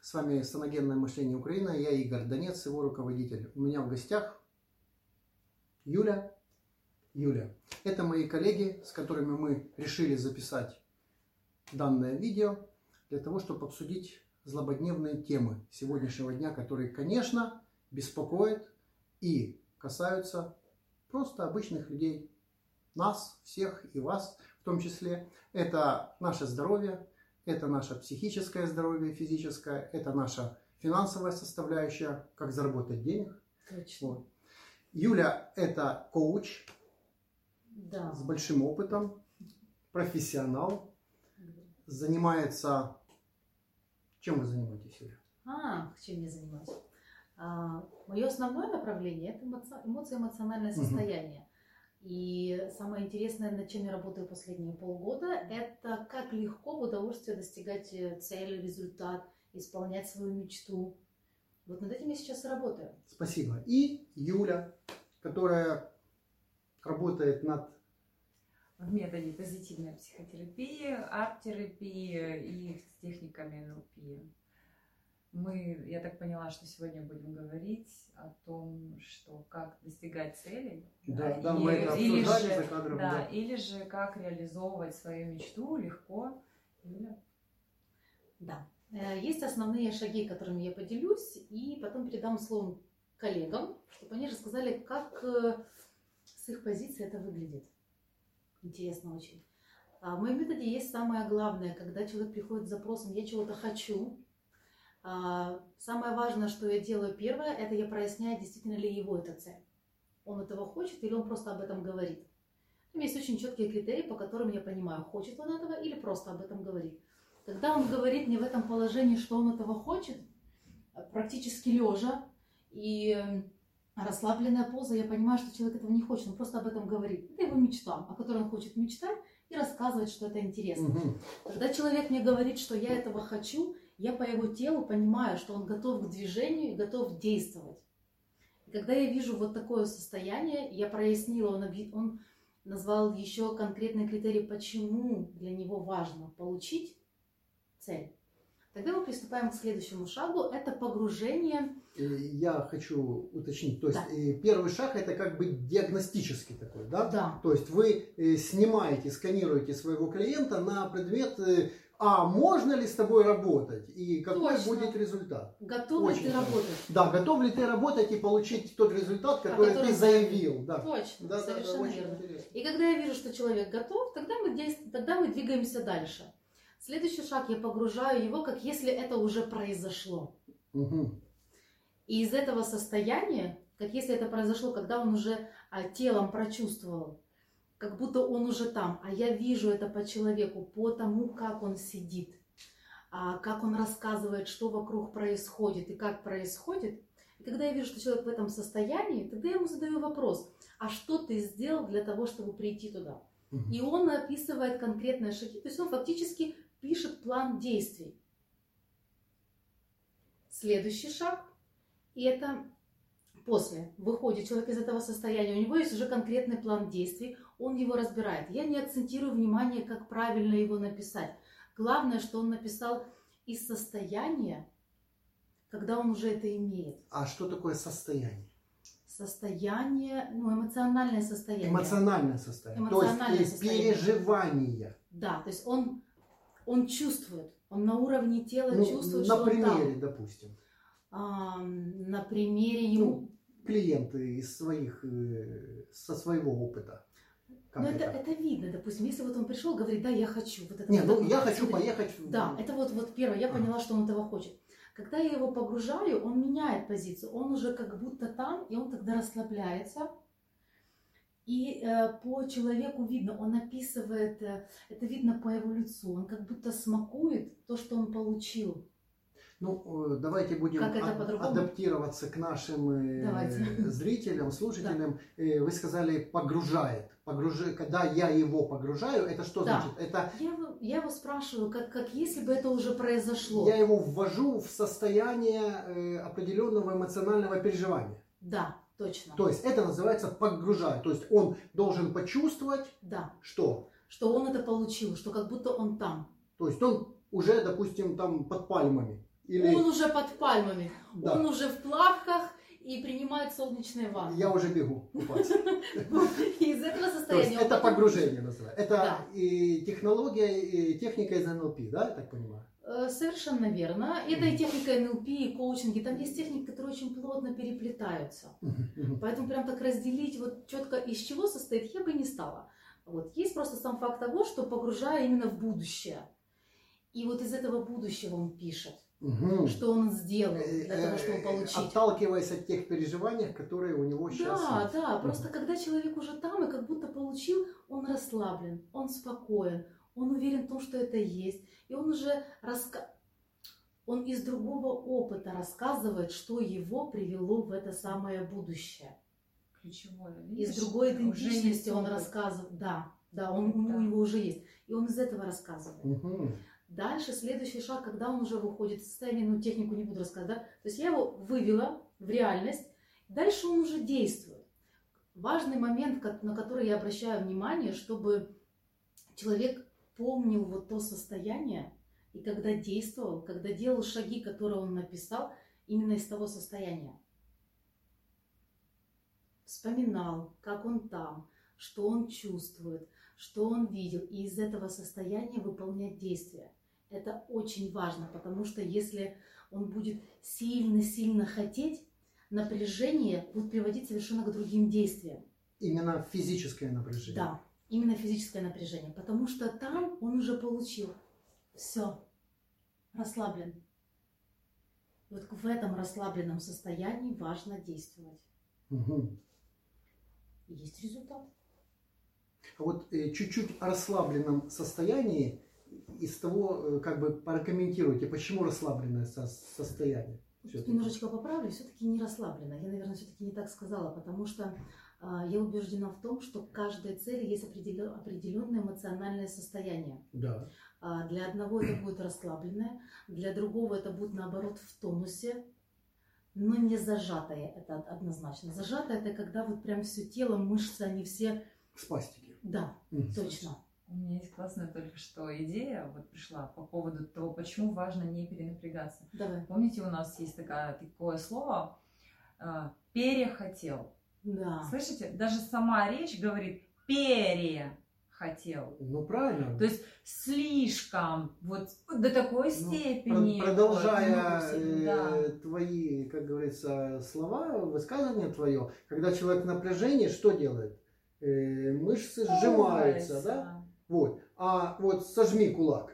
С вами Саногенное мышление Украина, я Игорь Донец, его руководитель. У меня в гостях Юля. Юля. Это мои коллеги, с которыми мы решили записать данное видео для того, чтобы обсудить злободневные темы сегодняшнего дня, которые, конечно, беспокоят и касаются просто обычных людей, нас, всех и вас в том числе. Это наше здоровье, это наше психическое здоровье, физическое, это наша финансовая составляющая, как заработать денег. Точно. Вот. Юля – это коуч Да. с большим опытом, профессионал, занимается... Чем вы занимаетесь, Юля? А, чем я занимаюсь? мое основное направление это эмоци- эмоции-эмоциональное Мгм. состояние. И самое интересное, над чем я работаю последние полгода, это как легко в удовольствие достигать э, цели, результат, исполнять свою мечту. Вот над этим я сейчас и работаю. Спасибо. И Юля, которая работает над... в методе позитивной психотерапии, арт-терапии и с техниками НЛП. Мы, я так поняла, что сегодня будем говорить о том, что как достигать целей. Да, и- да, мы это или же- за кадром. да, да. или же как реализовывать свою мечту легко. Юля? Да. Э, Есть основные шаги, которыми я поделюсь, и потом передам слово коллегам, чтобы они рассказали, как э, с их позиции это выглядит. Интересно очень. А В моем методе есть самое главное, когда человек приходит с запросом «я чего-то хочу», а, Самое важное, что я делаю первое, это я проясняю, действительно ли его эта цель. Он этого хочет или он просто об этом говорит. Там есть очень четкие критерии, по которым я понимаю, хочет он этого или просто об этом говорит. Когда он говорит мне в этом положении, что он этого хочет, практически лежа и расслабленная поза, я понимаю, что человек этого не хочет, он просто об этом говорит. Это его мечта, о которой он хочет мечтать и рассказывать, что это интересно. Мгм. Когда человек мне говорит, что я этого хочу, я по его телу понимаю, что он готов к движению и готов действовать. И когда я вижу вот такое состояние, я прояснила, он, он назвал еще конкретные критерии, почему для него важно получить цель. Тогда мы приступаем к следующему шагу. Это погружение. И Я хочу уточнить. То есть Да. э, первый шаг это как бы диагностический такой, да? Да, То есть вы э, снимаете, сканируете своего клиента на предмет, э, а можно ли с тобой работать и какой Точно. будет результат. готов ли Очень ты хорошо. работать? Да, готов ли ты работать и получить тот результат, который который ты заявил. Да, Точно, да, да, да, совершенно очень верно. интересно. И когда я вижу, что человек готов, тогда мы, действ- тогда мы двигаемся дальше. Следующий шаг, я погружаю его, как если это уже произошло. Мгм. И из этого состояния, как если это произошло, когда он уже а, телом прочувствовал, как будто он уже там, а я вижу это по человеку, по тому, как он сидит, а, как он рассказывает, что вокруг происходит и как происходит. И когда я вижу, что человек в этом состоянии, тогда я ему задаю вопрос, а что ты сделал для того, чтобы прийти туда? И он описывает конкретные шаги, то есть он фактически пишет план действий. Следующий шаг, и это после выходит человек из этого состояния, у него есть уже конкретный план действий, он его разбирает. Я не акцентирую внимание, как правильно его написать. Главное, что он написал из состояния, когда он уже это имеет. А что такое состояние? Состояние, ну, эмоциональное состояние. Эмоциональное состояние. То Эмоциональное есть э, состояние. переживания. Да, то есть он, он чувствует, он на уровне тела Ну, чувствует, на что он примере, там. допустим. А, на примере ему. Клиенты из своих, э, со своего опыта. Как Ну, это, это? видно, допустим, если вот он пришел, говорит, да, я хочу. Вот это Не, вот ну я хочу смотри. поехать. Да, это вот, вот первое, я А. поняла, что он этого хочет. Когда я его погружаю, он меняет позицию, он уже как будто там, и он тогда расслабляется. И э, по человеку видно, он описывает, э, это видно по его лицу, он как будто смакует то, что он получил. Ну, э, давайте будем по-другому? адаптироваться к нашим э, Давайте. зрителям, слушателям. Э, Вы сказали погружает. Погружи... Когда я его погружаю, это что Да. значит? Это Я я его спрашиваю, как, как если бы это уже произошло. я его ввожу в состояние определенного эмоционального переживания. Да, точно. То есть это называется погружать. То есть он должен почувствовать, Да, что. что он это получил, что как будто он там. То есть он уже, допустим, там под пальмами. Или Он уже под пальмами, да, он уже в плавках и принимает солнечные ванны. я уже бегу купаться. Из этого состояния. это погружение называется. Это и технология, и техника из НЛП, да, я так понимаю? Э, Совершенно верно. Это и техника НЛП, и коучинги. Там есть техники, которые очень плотно переплетаются. Поэтому прям так разделить вот четко из чего состоит, я бы не стала. Вот. Есть просто сам факт того, что погружая именно в будущее. И вот из этого будущего он пишет, Мгм. что он сделал Э, для того, чтобы э, получить. Отталкиваясь от тех переживаний, которые у него сейчас Да, есть. да, просто когда человек уже там и как будто получил, он расслаблен, он спокоен, он уверен в том, что это есть. И он уже раска... он из другого опыта рассказывает, что его привело в это самое будущее. Ключевое. Из другой идентичности он рассказывает. Да, да, он, у- Да. у него уже есть. И он из этого рассказывает. Мгм. Дальше следующий шаг, когда он уже выходит из состояния, ну технику не буду рассказывать, да? То есть я его вывела в реальность, дальше он уже действует. Важный момент, на который я обращаю внимание, чтобы человек помнил вот то состояние, и когда действовал, когда делал шаги, которые он написал, именно из того состояния. Вспоминал, как он там, что он чувствует, что он видел, и из этого состояния выполнять действия. Это очень важно, потому что если он будет сильно-сильно хотеть, напряжение будет приводить совершенно к другим действиям. Именно физическое напряжение. Да, именно физическое напряжение, потому что там он уже получил. Все, расслаблен. Вот в этом расслабленном состоянии важно действовать. И есть результат. А вот э, чуть-чуть расслабленном состоянии из того, э, как бы прокомментируйте, почему расслабленное со- состояние. Тут Всё-таки. немножечко поправлю, все-таки не расслаблена. Я, наверное, все-таки не так сказала, потому что а, я убеждена в том, что к каждой цели есть определен- определенное эмоциональное состояние. Да. А, Для одного это будет расслабленное, для другого это будет наоборот в тонусе, но не зажатое, это однозначно. Зажатое это когда вот прям все тело, мышцы, они все, Спастики. да, Мгм. точно. У меня есть классная только что идея, вот пришла по поводу того, почему важно не перенапрягаться. Давай. Помните, у нас есть такая, такое слово э, «перехотел». Да. Слышите? Даже сама речь говорит «перехотел». Ну правильно. То есть слишком, вот до такой Ну, степени. Про- Продолжая вот, э, да. твои, как говорится, слова, высказывание твое, когда человек в напряжении, что делает? Э, мышцы сжимаются, да? Вот. А вот сожми кулак.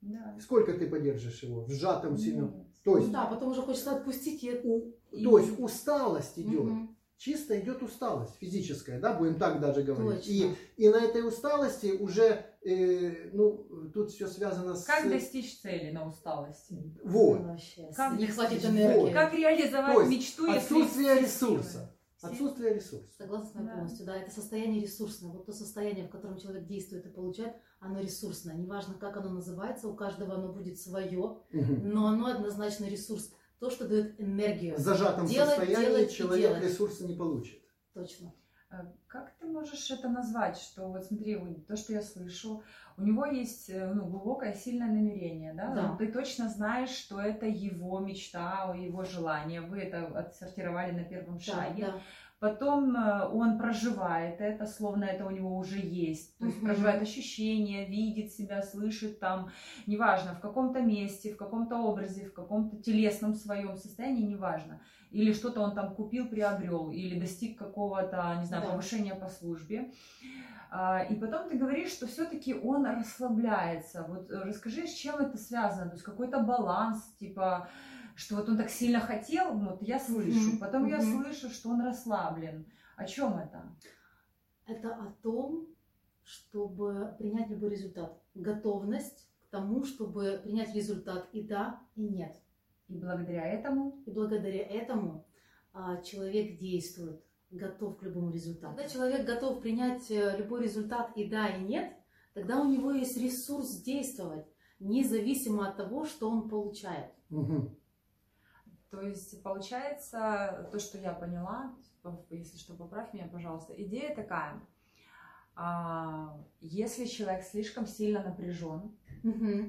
Да. Сколько ты подержишь его в сжатом сильном? Нет. То есть, Ну да, потом уже хочется отпустить и... у- И- то есть усталость идет. Мгм. Чисто идет усталость физическая, да, будем так даже говорить. Точно. И, и на этой усталости уже, э, ну, тут все связано с... Как достичь цели на усталости? Вот. Вообще, Как не хватит достичь? энергии. Как реализовать То есть мечту, если Отсутствие ресурса. Отсутствие ресурса. Согласна с вами Да. полностью, да, это состояние ресурсное. Вот то состояние, в котором человек действует и получает, оно ресурсное. Неважно, как оно называется, у каждого оно будет свое, но оно однозначно ресурс. То, что дает энергию. В зажатом Делать, состоянии делать человек делать. ресурса не получит. Точно. Э, Как ты можешь это назвать, что вот смотри, то, что я слышу, у него есть э, ну, глубокое, сильное намерение, да? Да. Ты точно знаешь, что это его мечта, его желание. Вы это отсортировали на первом Да, шаге. да. Потом э, он проживает это, словно это у него уже есть. То есть Мгм. проживает ощущения, видит себя, слышит там, неважно, в каком-то месте, в каком-то образе, в каком-то телесном своем состоянии, неважно. Или что-то он там купил, приобрел, или достиг какого-то, не знаю, Да. повышения по службе. А, И потом ты говоришь, что все-таки он расслабляется. Вот э, расскажи, с чем это связано? То есть какой-то баланс, типа, что вот он так сильно хотел, вот я слышу. Потом я слышу, что он расслаблен. О чем это? Это о том, чтобы принять любой результат. Готовность к тому, чтобы принять результат и да, и нет. И благодаря этому И благодаря этому а, человек действует, готов к любому результату. Когда человек готов принять э, любой результат и да, и нет, тогда у него есть ресурс действовать, независимо от того, что он получает. Мгм. То есть получается, то, что я поняла, если что, поправь меня, пожалуйста, идея такая. а, Если человек слишком сильно напряжен,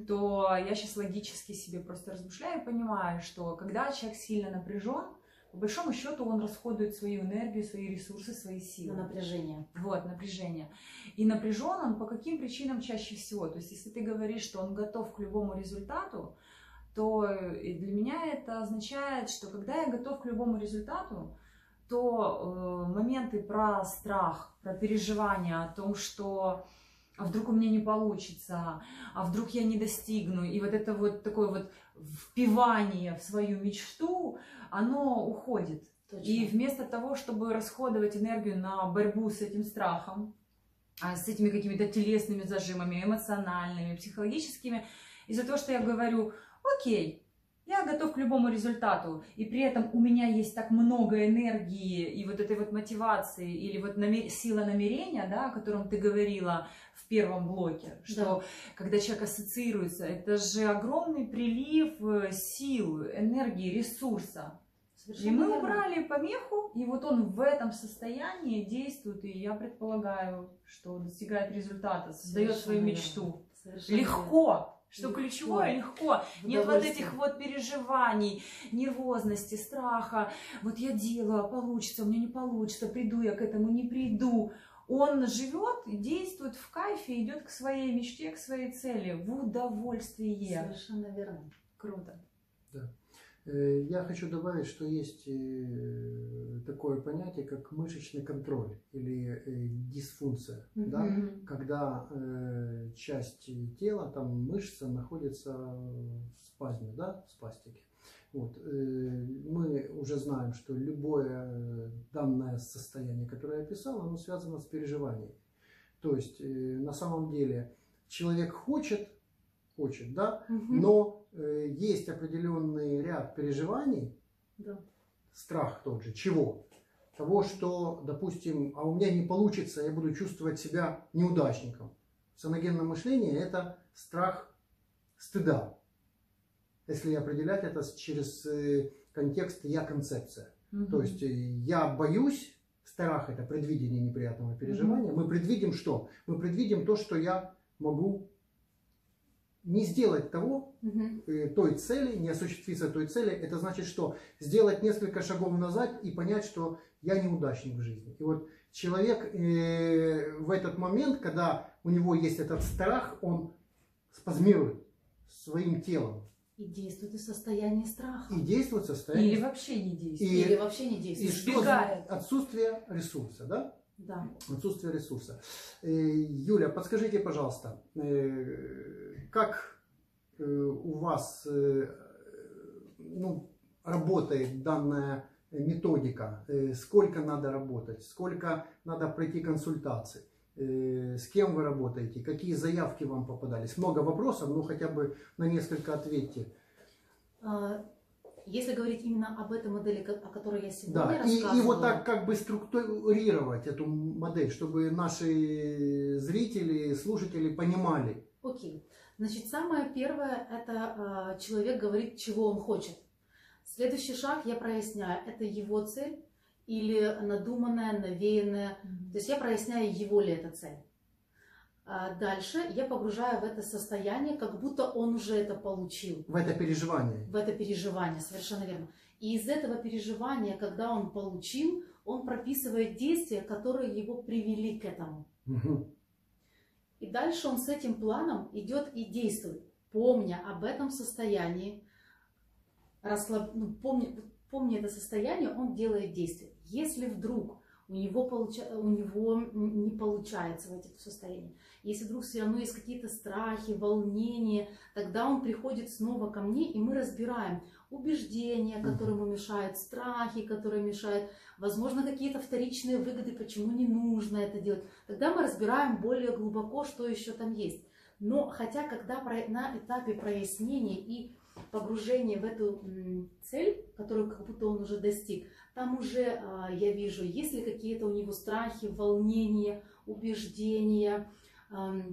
то я сейчас логически себе просто размышляю и понимаю, что когда человек сильно напряжен, по большому счету он расходует свою энергию, свои ресурсы, свои На силы. напряжение. Вот, напряжение. И напряжен он по каким причинам чаще всего? То есть, если ты говоришь, что он готов к любому результату, то для меня это означает, что когда я готов к любому результату, то э, моменты про страх, про переживания о том, что а вдруг у меня не получится, а вдруг я не достигну, и вот это вот такое вот впивание в свою мечту, оно уходит. Точно. И вместо того, чтобы расходовать энергию на борьбу с этим страхом, а, с этими какими-то телесными зажимами, эмоциональными, психологическими, из-за того, что я говорю, окей, я готов к любому результату, и при этом у меня есть так много энергии и вот этой вот мотивации, или вот намер- сила намерения, да, о котором ты говорила в первом блоке, что когда человек ассоциируется, это же огромный прилив э, сил, энергии, ресурса. И Совершенно мы верно. убрали помеху, и вот он в этом состоянии действует, и я предполагаю, что достигает результата, создает Совершенно свою верно. мечту. Совершенно верно. Что Легко. ключевое, легко. Нет вот этих вот переживаний, нервозности, страха. Вот я делаю, а получится, у меня не получится, приду я к этому, не приду. Он живет, действует в кайфе, идет к своей мечте, к своей цели, в удовольствие. Совершенно верно. Круто. Э, Я хочу добавить, что есть э, такое понятие, как мышечный контроль или э, дисфункция. Да? Мгм. когда часть тела, там мышца находится в спазме, да, в спастике. Вот. мы уже знаем, что любое данное состояние, которое я описал, оно связано с переживанием. То есть на самом деле человек хочет, хочет, да, Мгм. но есть определенный ряд переживаний, Да. страх тот же. Чего? Того, что, допустим, а у меня не получится, я буду чувствовать себя неудачником. Саногенное мышление – это страх стыда. Если определять это через э, контекст «я-концепция». То есть э, я боюсь, страх – это предвидение неприятного переживания. Мы предвидим что? Мы предвидим то, что я могу не сделать того, э, той цели, не осуществиться той цели, это значит что? Сделать несколько шагов назад и понять, что я неудачник в жизни. И вот человек э, в этот момент, когда у него есть этот страх, он спазмирует своим телом И действует из состояния страха. и действует в Или состоянии вообще не действует. И- Или вообще не и действует. что? избегает. Отсутствие ресурса, да? Да. Отсутствие ресурса. Э, Юля, подскажите, пожалуйста, э, как э, у вас ну, работает данная методика? Сколько надо работать? Сколько надо пройти консультаций? Э, С кем вы работаете? Какие заявки вам попадались? Много вопросов, но хотя бы на несколько ответьте. Если говорить именно об этой модели, о которой я сегодня Да, и, рассказывала. и вот так как бы структурировать эту модель, чтобы наши зрители, слушатели понимали. Окей. Значит, самое первое, это а, человек говорит, чего он хочет. Следующий шаг я проясняю, это его цель или надуманная, навеянная. То есть я проясняю, его ли это цель. А дальше я погружаю в это состояние, как будто он уже это получил. В это переживание. в это переживание, совершенно верно. И из этого переживания, когда он получил, он прописывает действия, которые его привели к этому. Мгм. И дальше он с этим планом идет и действует, помня об этом состоянии, расслаб... ну, помня... помня это состояние, он делает действие. Если вдруг у него, получа... у него не получается в состояние, если вдруг все равно есть какие-то страхи, волнения, тогда он приходит снова ко мне, и мы разбираем убеждения, которые ему мешают, страхи, которые мешают, возможно, какие-то вторичные выгоды, почему не нужно это делать. Тогда мы разбираем более глубоко, что еще там есть. Но хотя, когда на этапе прояснения и погружения в эту цель, которую как будто он уже достиг, там уже а, я вижу, есть ли какие-то у него страхи, волнения, убеждения. то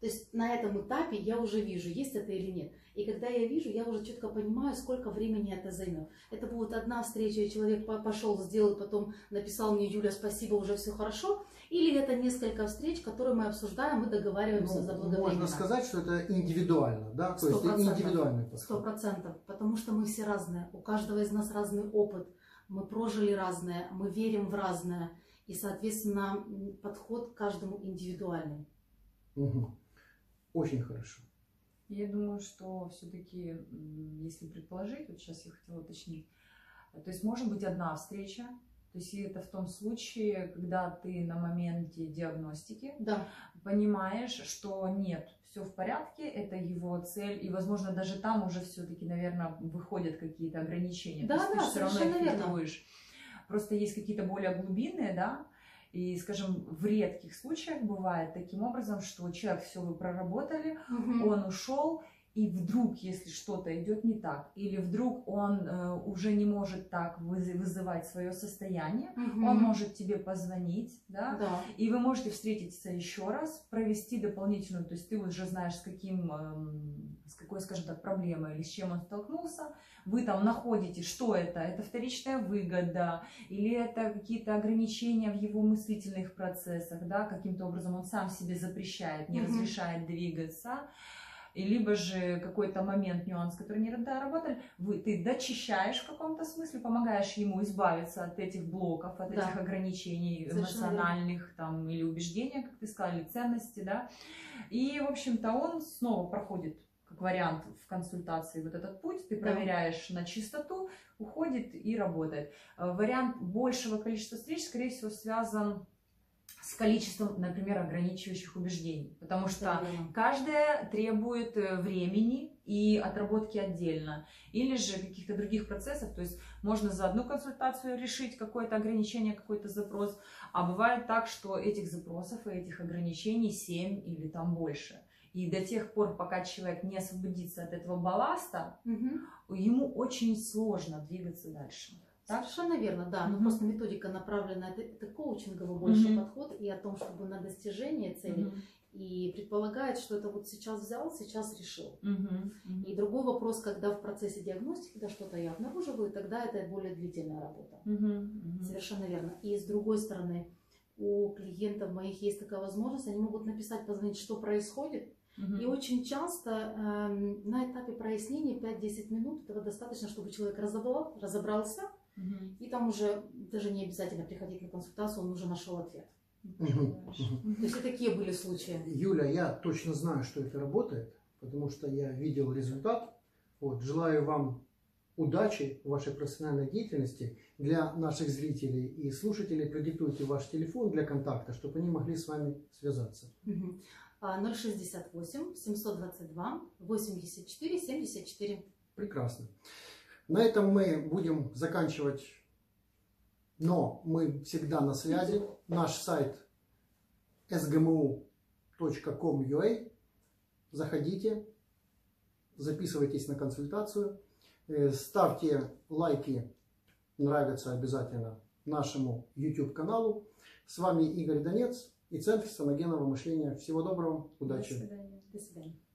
есть на этом этапе я уже вижу, есть это или нет. И когда я вижу, я уже четко понимаю, сколько времени это займет. Это будет одна встреча, и человек по- пошел, сделал, потом написал мне, Юля, спасибо, уже все хорошо. Или это несколько встреч, которые мы обсуждаем и договариваемся Ну, заблаговременно. можно сказать, что это индивидуально, да? То есть Сто процентов. индивидуальный Сто подход. процентов. Потому что мы все разные. У каждого из нас разный опыт. Мы прожили разное, мы верим в разное. И, соответственно, подход к каждому индивидуальный. Мгм. Очень хорошо. Я думаю, что все-таки, если предположить, вот сейчас я хотела уточнить, то есть может быть одна встреча, то есть это в том случае, когда ты на моменте диагностики Да, понимаешь, что нет, все в порядке, это его цель, и, возможно, даже там уже все-таки, наверное, выходят какие-то ограничения. Да, То есть да, ты все равно их фильтруешь. Просто есть какие-то более глубинные, да, и, скажем, в редких случаях бывает таким образом, что человек все вы проработали, Мгм. он ушел, и вдруг, если что-то идет не так, или вдруг он э, уже не может так выз- вызывать свое состояние, Мгм. он может тебе позвонить, да, Да. и вы можете встретиться еще раз, провести дополнительную, то есть ты уже знаешь, с каким, эм, с какой, скажем так, проблемой или с чем он столкнулся, вы там находите, что это, это вторичная выгода, или это какие-то ограничения в его мыслительных процессах, да, каким-то образом он сам себе запрещает, не Мгм. разрешает двигаться, и либо же какой-то момент, нюанс, который не доработали, вы, ты дочищаешь в каком-то смысле, помогаешь ему избавиться от этих блоков, от Да. этих ограничений Совершенно эмоциональных там, или убеждения, как ты сказала, или ценности, да. И, в общем-то, он снова проходит как вариант в консультации вот этот путь, ты Да. проверяешь на чистоту, уходит и работает. Э, Вариант большего количества встреч, скорее всего, связан с количеством, например, ограничивающих убеждений, потому что. Каждая требует э, времени и отработки отдельно. Или же каких-то других процессов. То есть можно за одну консультацию решить какое-то ограничение, какой-то запрос. А бывает так, что этих запросов и этих ограничений 7 или там больше. И до тех пор, пока человек не освободится от этого балласта, Мгм. ему очень сложно двигаться дальше. Совершенно верно, да. Но Мгм. просто методика направлена, это, это коучинговый больше Мгм. подход и о том, чтобы на достижение цели. Мгм. И предполагает, что это вот сейчас взял, сейчас решил. Мгм. И другой вопрос, когда в процессе диагностики да, что-то я обнаруживаю, тогда это более длительная работа. Мгм. Совершенно верно. И с другой стороны, у клиентов моих есть такая возможность, они могут написать, позвонить, что происходит. Мгм. И очень часто эм, на этапе прояснения 5-10 минут этого достаточно, чтобы человек разобрал, разобрался, Мгм. и там уже даже не обязательно приходить на консультацию, он уже нашел ответ. Мгм. То есть и такие были случаи. Юля, я точно знаю, что это работает, потому что я видел результат. Вот, желаю вам удачи в вашей профессиональной деятельности. Для наших зрителей и слушателей продиктуйте ваш телефон для контакта, чтобы они могли с вами связаться. Мгм. А, 068 722 84 74. Прекрасно. На этом мы будем заканчивать, но мы всегда на связи. Наш сайт sgmu.com.ua. Заходите, записывайтесь на консультацию, э, ставьте лайки, нравится обязательно нашему YouTube каналу. С вами Игорь Донец и Центр саногенного мышления. Всего доброго, удачи! До свидания. До свидания.